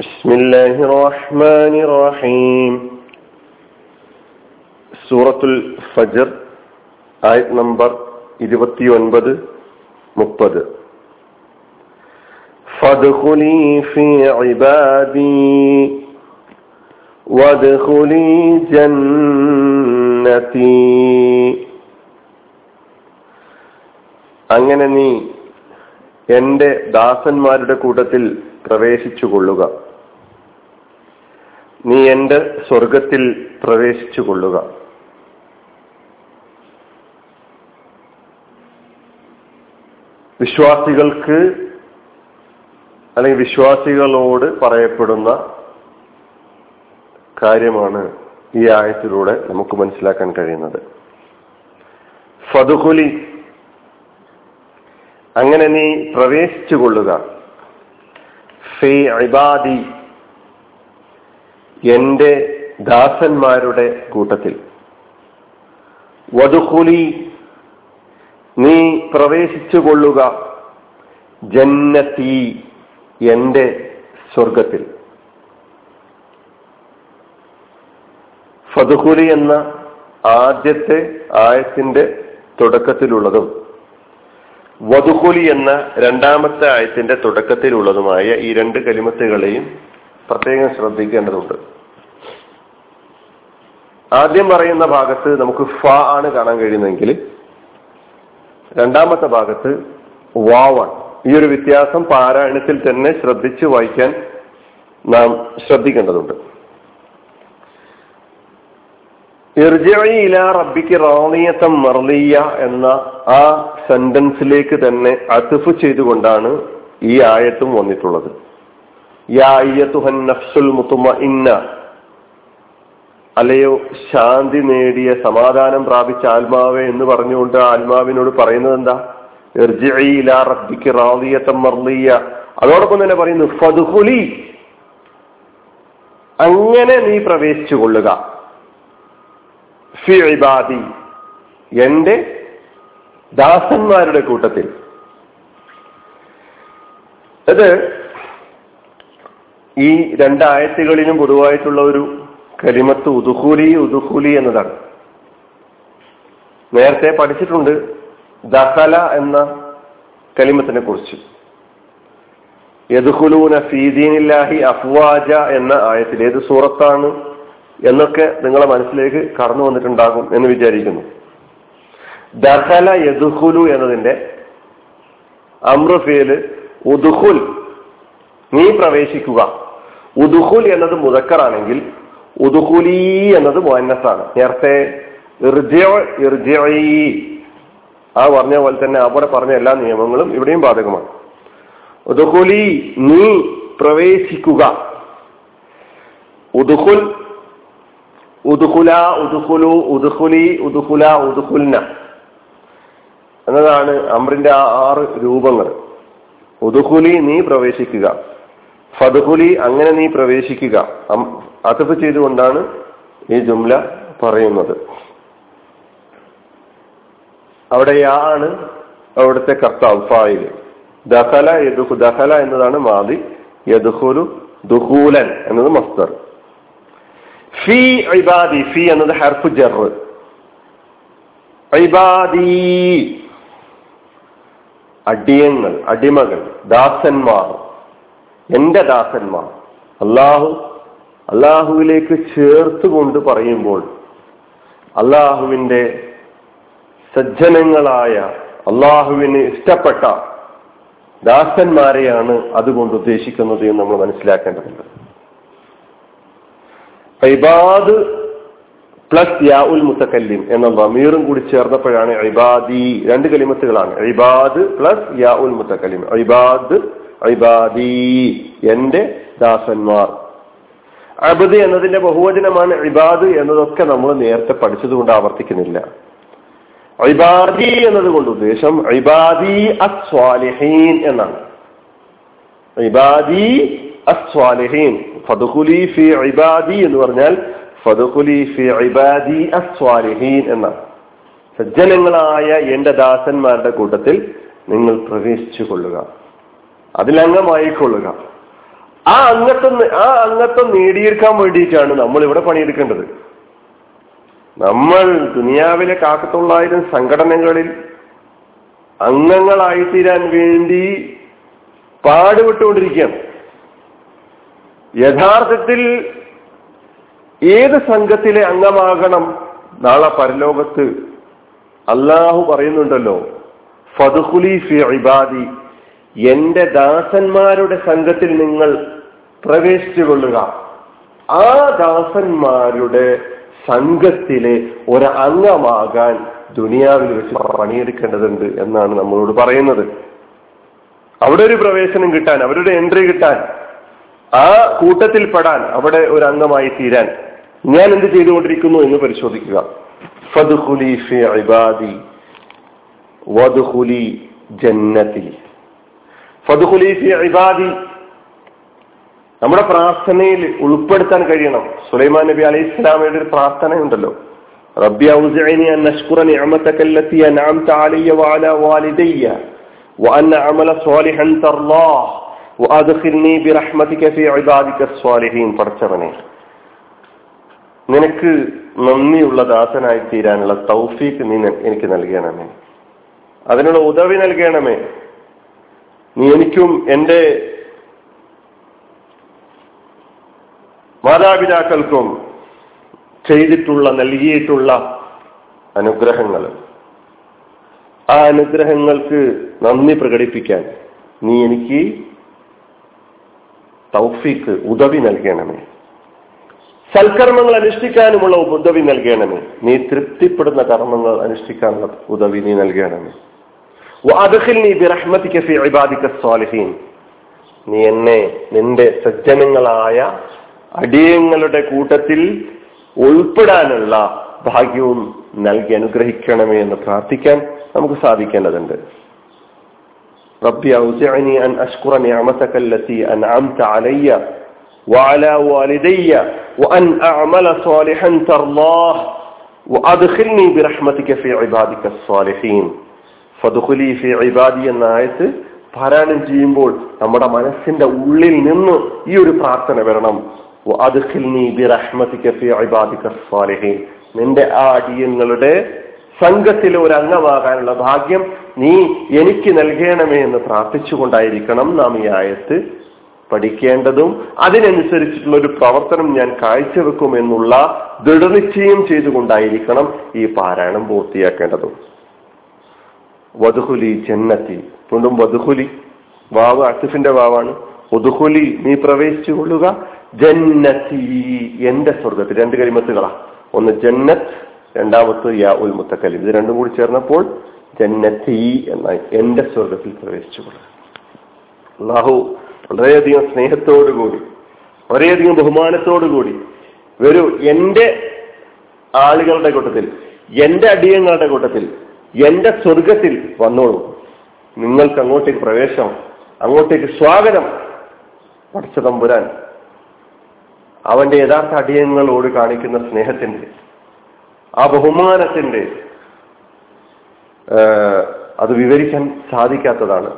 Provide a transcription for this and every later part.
بسم الله الرحمن الرحيم സൂറത്തുൽ ഫജർ ആയത് നമ്പർ ഇരുപത്തിയൊൻപത് മുപ്പത് ഫദ്ഖുലി ഫീ ഇബാദി വദ്ഖുലി ജന്നതി അങ്ങനെ നീ എന്റെ ദാസന്മാരുടെ കൂട്ടത്തിൽ പ്രവേശിച്ചു കൊള്ളുക നീ എന്റെ സ്വർഗത്തിൽ പ്രവേശിച്ചു കൊള്ളുക. വിശ്വാസികൾക്ക് അല്ലെങ്കിൽ വിശ്വാസികളോട് പറയപ്പെടുന്ന കാര്യമാണ് ഈ ആയത്തിലൂടെ നമുക്ക് മനസ്സിലാക്കാൻ കഴിയുന്നത്. ഫതുഹുലി അങ്ങനെ നീ പ്രവേശിച്ചു കൊള്ളുക. ഇബാദി എന്റെ ദാസന്മാരുടെ കൂട്ടത്തിൽ. വധുഹുലി നീ പ്രവേശിച്ചുകൊള്ളുക ജന്നത്തീ എന്റെ സ്വർഗത്തിൽ ഫതുഹുലി എന്ന ആദ്യത്തെ ആയത്തിന്റെ തുടക്കത്തിലുള്ളതും വധുഹുലി എന്ന രണ്ടാമത്തെ ആയത്തിന്റെ തുടക്കത്തിലുള്ളതുമായ ഈ രണ്ട് കലിമത്തുകളെയും പ്രത്യേകം ശ്രദ്ധിക്കേണ്ടതുണ്ട്. ആദ്യം പറയുന്ന ഭാഗത്ത് നമുക്ക് ഫ ആണ് കാണാൻ കഴിയുന്നതെങ്കിൽ രണ്ടാമത്തെ ഭാഗത്ത് വാവാണ് ഈ ഒരു വ്യത്യാസം പാരായണത്തിൽ തന്നെ ശ്രദ്ധിച്ചു വായിക്കാൻ നാം ശ്രദ്ധിക്കേണ്ടതുണ്ട്. ഇല റബ്ബിക്ക് റാണിയത്തം മർലിയ എന്ന ആ സെന്റൻസിലേക്ക് തന്നെ അതിഫ് ചെയ്തുകൊണ്ടാണ് ഈ ആയത്തും വന്നിട്ടുള്ളത്. യാ ഇന്ന അല്ലയോ ശാന്തി നേടിയ സമാധാനം പ്രാപിച്ച ആത്മാവെ എന്ന് പറഞ്ഞുകൊണ്ട് ആത്മാവിനോട് പറയുന്നത് എന്താ റബ്ബിക്ക് അതോടൊപ്പം തന്നെ പറയുന്നു ഫതുഹുലി അങ്ങനെ നീ പ്രവേശിച്ചു കൊള്ളുക. ഇബാദി. എന്റെ ദാസന്മാരുടെ കൂട്ടത്തിൽ. അത് ഈ രണ്ടായത്തുകളിലും പൊതുവായിട്ടുള്ള ഒരു കരിമത്ത് ഉദുഹൂലി ഉദുഹൂലി എന്നതാണ്. നേരത്തെ പഠിച്ചിട്ടുണ്ട് ദഹല എന്ന കലിമത്തിനെ കുറിച്ച്. യദുഹുലൂന ഫീദീനില്ലാഹി അഫ്വാജ എന്ന ആയത്തിൽ ഏത് സൂറത്താണ് എന്നൊക്കെ നിങ്ങളെ മനസ്സിലേക്ക് കടന്നു വന്നിട്ടുണ്ടാകും എന്ന് വിചാരിക്കുന്നു. ദഹല യദുഹുലു എന്നതിന്റെ അമ്രഫേൽ ഉദുഹുൽ നീ പ്രവേശിക്കുക. ഉദുഹുൽ എന്നത് മുതക്കറാണെങ്കിൽ ഉദുഹുലി എന്നത് മോന്നസാണ് നേരത്തെ ആ പറഞ്ഞ പോലെ തന്നെ അവിടെ പറഞ്ഞ എല്ലാ നിയമങ്ങളും ഇവിടെയും ബാധകമാണ്. ഉദുഹുലി നീ പ്രവേശിക്കുക. ഉദുഹുൽ ഉദുഹുല ഉദുഹുലു ഉദുഹുലി ഉദുഹുല ഉദുഹുൽന എന്നതാണ് അമ്രിന്റെ ആ ആറ് രൂപങ്ങൾ. ഉദുഹുലി നീ പ്രവേശിക്കുക. ഫതുഹുലി അങ്ങനെ നീ പ്രവേശിക്കുക. അതഫ് ചെയ്തുകൊണ്ടാണ് ഈ ജുംല പറയുന്നത്. അവിടെ ആണ് അവിടുത്തെ കർത്താവ് ഫായിൽ. ദഹല യദുഹു ദഹല എന്നതാണ് മാതി യദുഹുലു ദുഹൂലൻ എന്നത് മസ്തർ ഫി ഇബാദി ഫി എന്നത് ഹർഫ് ജർ. ഇബാദി. അടിയങ്ങൾ അടിമകൾ ദാസന്മാർ. എന്റെ ദാസന്മാർ. അള്ളാഹു അള്ളാഹുവിലേക്ക് ചേർത്തുകൊണ്ട് പറയുമ്പോൾ അള്ളാഹുവിന്റെ സജ്ജനങ്ങളായ അള്ളാഹുവിന് ഇഷ്ടപ്പെട്ട ദാസന്മാരെയാണ് അതുകൊണ്ട് ഉദ്ദേശിക്കുന്നത് എന്ന് നമ്മൾ മനസ്സിലാക്കേണ്ടതുണ്ട്. ഇബാദ് പ്ലസ് യാഉൽ മുത്തക്കല്ലിം എന്ന ബമീറും കൂടി ചേർന്നപ്പോഴാണ് ഇബാദി രണ്ട് കലിമത്തുകളാണ്. ഇബാദ് പ്ലസ് യാഉൽ മുത്തക്കല്ലിം. ഇബാദ് ഇബാദി എന്റെ ദാസന്മാർ. അബദ് എന്നതിന്റെ ബഹുവചനമാണ് ഇബാദ് എന്നതൊക്കെ നമ്മൾ നേരത്തെ പഠിച്ചതുകൊണ്ട് ആവർത്തിക്കുന്നില്ല. ഇബാദി എന്നതുകൊണ്ട് ഉദ്ദേശം ഇബാദി അസ്വാലിഹീൻ എന്നാണ്. ഇബാദി അസ്വാലിഹീൻ. ഫതുഖുലി ഫി ഇബാദി എന്ന് പറഞ്ഞാൽ ഫതുഖുലി ഫി ഇബാദി അസ്വാലിഹീൻ എന്നാണ്. സജ്ജനങ്ങളായ എന്റെ ദാസന്മാരുടെ കൂട്ടത്തിൽ നിങ്ങൾ പ്രവേശിച്ചു കൊള്ളുക. അതിലംഗമായിക്കൊള്ളുക ആ അംഗത്വം ആ അംഗത്വം നേടിയെടുക്കാൻ വേണ്ടിയിട്ടാണ് നമ്മൾ ഇവിടെ പണിയെടുക്കേണ്ടത്. നമ്മൾ ദുനിയാവിലെ കാക്കത്തൊള്ളായിരം സംഘടനകളിൽ അംഗങ്ങളായി തീരാൻ വേണ്ടി പാടുപെട്ടുകൊണ്ടിരിക്കുകയാണ്. യഥാർത്ഥത്തിൽ ഏത് സംഘത്തിലെ അംഗമാകണം നാളെ പരലോകത്ത്? അള്ളാഹു പറയുന്നുണ്ടല്ലോ ഫതുഹുലി ഫി ഇബാദി എന്റെ ദാസന്മാരുടെ സംഘത്തിൽ നിങ്ങൾ പ്രവേശിച്ചുകൊള്ളുക. ആ ദാസന്മാരുടെ സംഘത്തിലെ ഒരു അംഗമാകാൻ ദുനിയാവിൽ വെച്ച് പണിയെടുക്കേണ്ടതുണ്ട് എന്നാണ് നമ്മളോട് പറയുന്നത്. അവിടെ ഒരു പ്രവേശനം കിട്ടാൻ അവരുടെ എൻട്രി കിട്ടാൻ ആ കൂട്ടത്തിൽ പെടാൻ അവിടെ ഒരു അംഗമായി തീരാൻ ഞാൻ എന്ത് ചെയ്തുകൊണ്ടിരിക്കുന്നു എന്ന് പരിശോധിക്കുക. ഫദ്ഖുലി ഫി ഇബാദി വദ്ഖുലി ജന്നതി ഇബാദി. നമ്മുടെ പ്രാർത്ഥനയിൽ ഉൾപ്പെടുത്താൻ കഴിയണം. സുലൈമാൻ നബി അലൈഹി ഇസ്ലാമയുടെ ഒരു പ്രാർത്ഥനയുണ്ടല്ലോ. ഉണ്ടല്ലോ അൻ വഅലാ വാലിദയ്യ. വഅൻ സ്വാലിഹൻ വഅദ്ഖിൽനി ഫീ സ്വാലിഹീൻ. പഠിച്ചവനെ നിനക്ക് നന്ദിയുള്ള ദാസനായി തീരാനുള്ള തൗഫീക്ക് നീ എനിക്ക് നൽകണമേ. അതിനുള്ള ഉദവി നൽകണമേ. നീ എനിക്കും എന്റെ മാതാപിതാക്കൾക്കും ചെയ്തിട്ടുള്ള നൽകിയിട്ടുള്ള അനുഗ്രഹങ്ങൾ. ആ അനുഗ്രഹങ്ങൾക്ക് നന്ദി പ്രകടിപ്പിക്കാൻ നീ എനിക്ക് തൗഫീക്ക് ഉദവി നൽകണമേ. സൽക്കർമ്മങ്ങൾ അനുഷ്ഠിക്കാനുമുള്ള ഉദവി നൽകണമേ. നീ തൃപ്തിപ്പെടുന്ന കർമ്മങ്ങൾ അനുഷ്ഠിക്കാനുള്ള ഉദവി നീ നൽകണമേ. നീ സ്വാലിഹീൻ നീ എന്നെ നിന്റെ സജ്ജനങ്ങളായ അടിയങ്ങളുടെ കൂട്ടത്തിൽ ഉൾപ്പെടാനുള്ള ഭാഗ്യവും നൽകി അനുഗ്രഹിക്കണമേ എന്ന് പ്രാർത്ഥിക്കാൻ നമുക്ക് സാധിക്കേണ്ടതുണ്ട് റബ്ബി ഔസിഅനി അൻ അഷ്കുറ നിഅമതക അല്ലതി അൻഅംത അലയ്യ وعلى والدي وأن أعمل صالحا ترضاه وأدخلني برحمتك في عبادك الصالحين ഫതുഹുലി ഇബാദി എന്ന ആയത്ത് പാരായണം ചെയ്യുമ്പോൾ നമ്മുടെ മനസ്സിന്റെ ഉള്ളിൽ നിന്ന് ഈ ഒരു പ്രാർത്ഥന വരണം. നിന്റെ ആ അടിയങ്ങളുടെ സംഘത്തിലെ ഒരു അംഗമാകാനുള്ള ഭാഗ്യം നീ എനിക്ക് നൽകണമേ എന്ന് പ്രാർത്ഥിച്ചുകൊണ്ടായിരിക്കണം നാം ഈ ആയത്ത് പഠിക്കേണ്ടതും. അതിനനുസരിച്ചിട്ടുള്ള ഒരു പ്രവർത്തനം ഞാൻ കാഴ്ചവെക്കുമെന്നുള്ള ദൃഢനിശ്ചയം ചെയ്തുകൊണ്ടായിരിക്കണം ഈ പാരായണം പൂർത്തിയാക്കേണ്ടതും. വധുഹുലി ജന്നത്തി. വീണ്ടും വധുഹുലി. വാവ് അസിഫിന്റെ വാവാണ്. ഒതുഹുലി നീ പ്രവേശിച്ചു കൊള്ളുക. ജന്നത്തി എന്റെ സ്വർഗത്തിൽ രണ്ട് കരിമത്തുകളാ ഒന്ന് ജന്നത്ത് രണ്ടാമത്ത് യാ ഉൽ മുത്തക്കലി. ഇത് രണ്ടും കൂടി ചേർന്നപ്പോൾ ജന്നത്തി എന്നായി. എന്റെ സ്വർഗത്തിൽ പ്രവേശിച്ചു കൊള്ളുക. അള്ളാഹു വളരെയധികം സ്നേഹത്തോടുകൂടി വളരെയധികം ബഹുമാനത്തോടുകൂടി വരൂ എന്റെ ആളുകളുടെ കൂട്ടത്തിൽ എന്റെ അടിയങ്ങളുടെ കൂട്ടത്തിൽ എന്റെ സ്വർഗത്തിൽ വന്നോളൂ. നിങ്ങൾക്ക് അങ്ങോട്ടേക്ക് പ്രവേശം അങ്ങോട്ടേക്ക് സ്വാഗതം. പഠിച്ചതമ്പുരാൻ അവന്റെ യഥാർത്ഥ അടിയങ്ങളോട് കാണിക്കുന്ന സ്നേഹത്തിന്റെ ആ ബഹുമാനത്തിന്റെ അത് വിവരിക്കാൻ സാധിക്കാത്തതാണ്.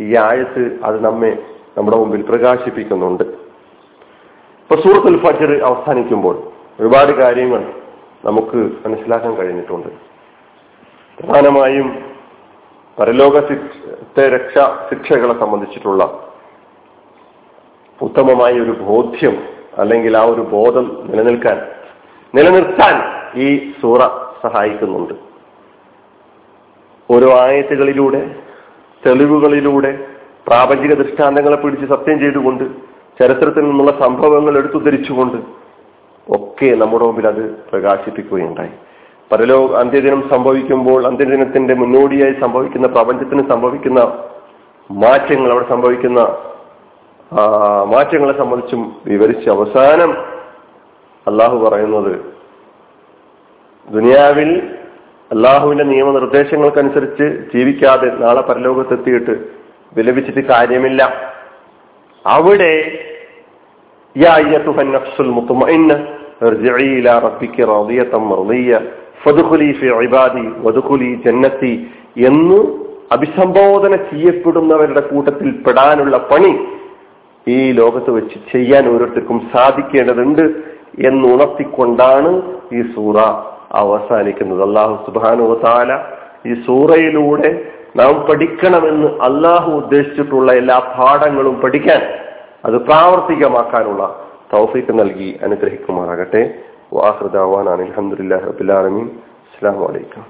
ഈ ആയത്ത് അത് നമ്മെ നമ്മുടെ മുമ്പിൽ പ്രകാശിപ്പിക്കുന്നുണ്ട്. ഇപ്പൊ സൂറത്തുൽ ഫജർ അവസാനിക്കുമ്പോൾ ഒരുപാട് കാര്യങ്ങൾ നമുക്ക് മനസ്സിലാക്കാൻ കഴിഞ്ഞിട്ടുണ്ട്. പ്രധാനമായും പരലോക ശിക്ഷ രക്ഷ ശിക്ഷകളെ സംബന്ധിച്ചിട്ടുള്ള ഉത്തമമായ ഒരു ബോധ്യം അല്ലെങ്കിൽ ആ ഒരു ബോധം നിലനിൽക്കാൻ നിലനിർത്താൻ ഈ സൂറ സഹായിക്കുന്നുണ്ട്. ഓരോ ആയത്തുകളിലൂടെ തെളിവുകളിലൂടെ പ്രാപഞ്ചിക ദൃഷ്ടാന്തങ്ങളെ പിടിച്ച് സത്യം ചെയ്തുകൊണ്ട് ചരിത്രത്തിൽ നിന്നുള്ള സംഭവങ്ങൾ എടുത്തുദ്ധരിച്ചുകൊണ്ട് ഒക്കെ നമ്മുടെ മുമ്പിൽ അത് പ്രകാശിപ്പിക്കുകയുണ്ടായി. പരലോ അന്ത്യദിനം സംഭവിക്കുമ്പോൾ അന്ത്യദിനത്തിന്റെ മുന്നോടിയായി സംഭവിക്കുന്ന പ്രപഞ്ചത്തിന് സംഭവിക്കുന്ന മാറ്റങ്ങൾ അവിടെ സംഭവിക്കുന്ന മാറ്റങ്ങളെ സംബന്ധിച്ചും വിവരിച്ച് അവസാനം അള്ളാഹു പറയുന്നത് ദുനിയാവിൽ അള്ളാഹുവിന്റെ നിയമനിർദ്ദേശങ്ങൾക്കനുസരിച്ച് ജീവിക്കാതെ നാളെ പരലോകത്തെത്തിയിട്ട് വിലപിച്ചിട്ട് കാര്യമില്ല. അവിടെ എന്ന് അഭിസംബോധന ചെയ്യപ്പെടുന്നവരുടെ കൂട്ടത്തിൽ പെടാനുള്ള പണി ഈ ലോകത്ത് വെച്ച് ചെയ്യാൻ ഓരോരുത്തർക്കും സാധിക്കേണ്ടതുണ്ട് എന്ന് ഉണർത്തിക്കൊണ്ടാണ് ഈ സൂറ അവസാനിക്കുന്നത്. അള്ളാഹു സുബാനു താല ഈ സൂറയിലൂടെ നാം പഠിക്കണമെന്ന് അള്ളാഹു ഉദ്ദേശിച്ചിട്ടുള്ള എല്ലാ പാഠങ്ങളും പഠിക്കാൻ അത് പ്രാവർത്തികമാക്കാനുള്ള തൗഫീക്ക് നൽകി അനുഗ്രഹിക്കുമാറാകട്ടെ. وآخر دعوانا عن الحمد لله رب العالمين. السلام عليكم.